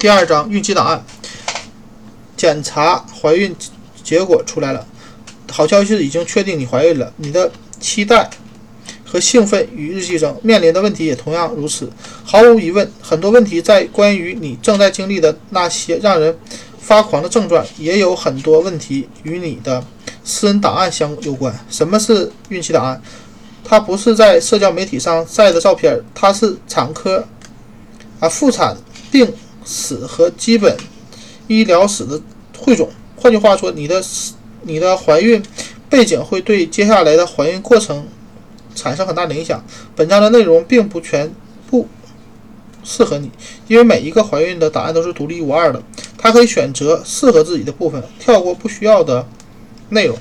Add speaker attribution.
Speaker 1: 第二章孕期档案，检查怀孕结果出来了，好消息已经确定你怀孕了。你的期待和兴奋与日俱增，面临的问题也同样如此。毫无疑问，很多问题在关于你正在经历的那些让人发狂的症状，也有很多问题与你的私人档案相有关。什么是孕期档案？它不是在社交媒体上晒的照片，它是产科啊妇产病史和基本医疗史的汇总。换句话说，你的你的怀孕背景会对接下来的怀孕过程产生很大的影响。本章的内容并不全部适合你，因为每一个怀孕的档案都是独立无二的。它可以选择适合自己的部分，跳过不需要的内容。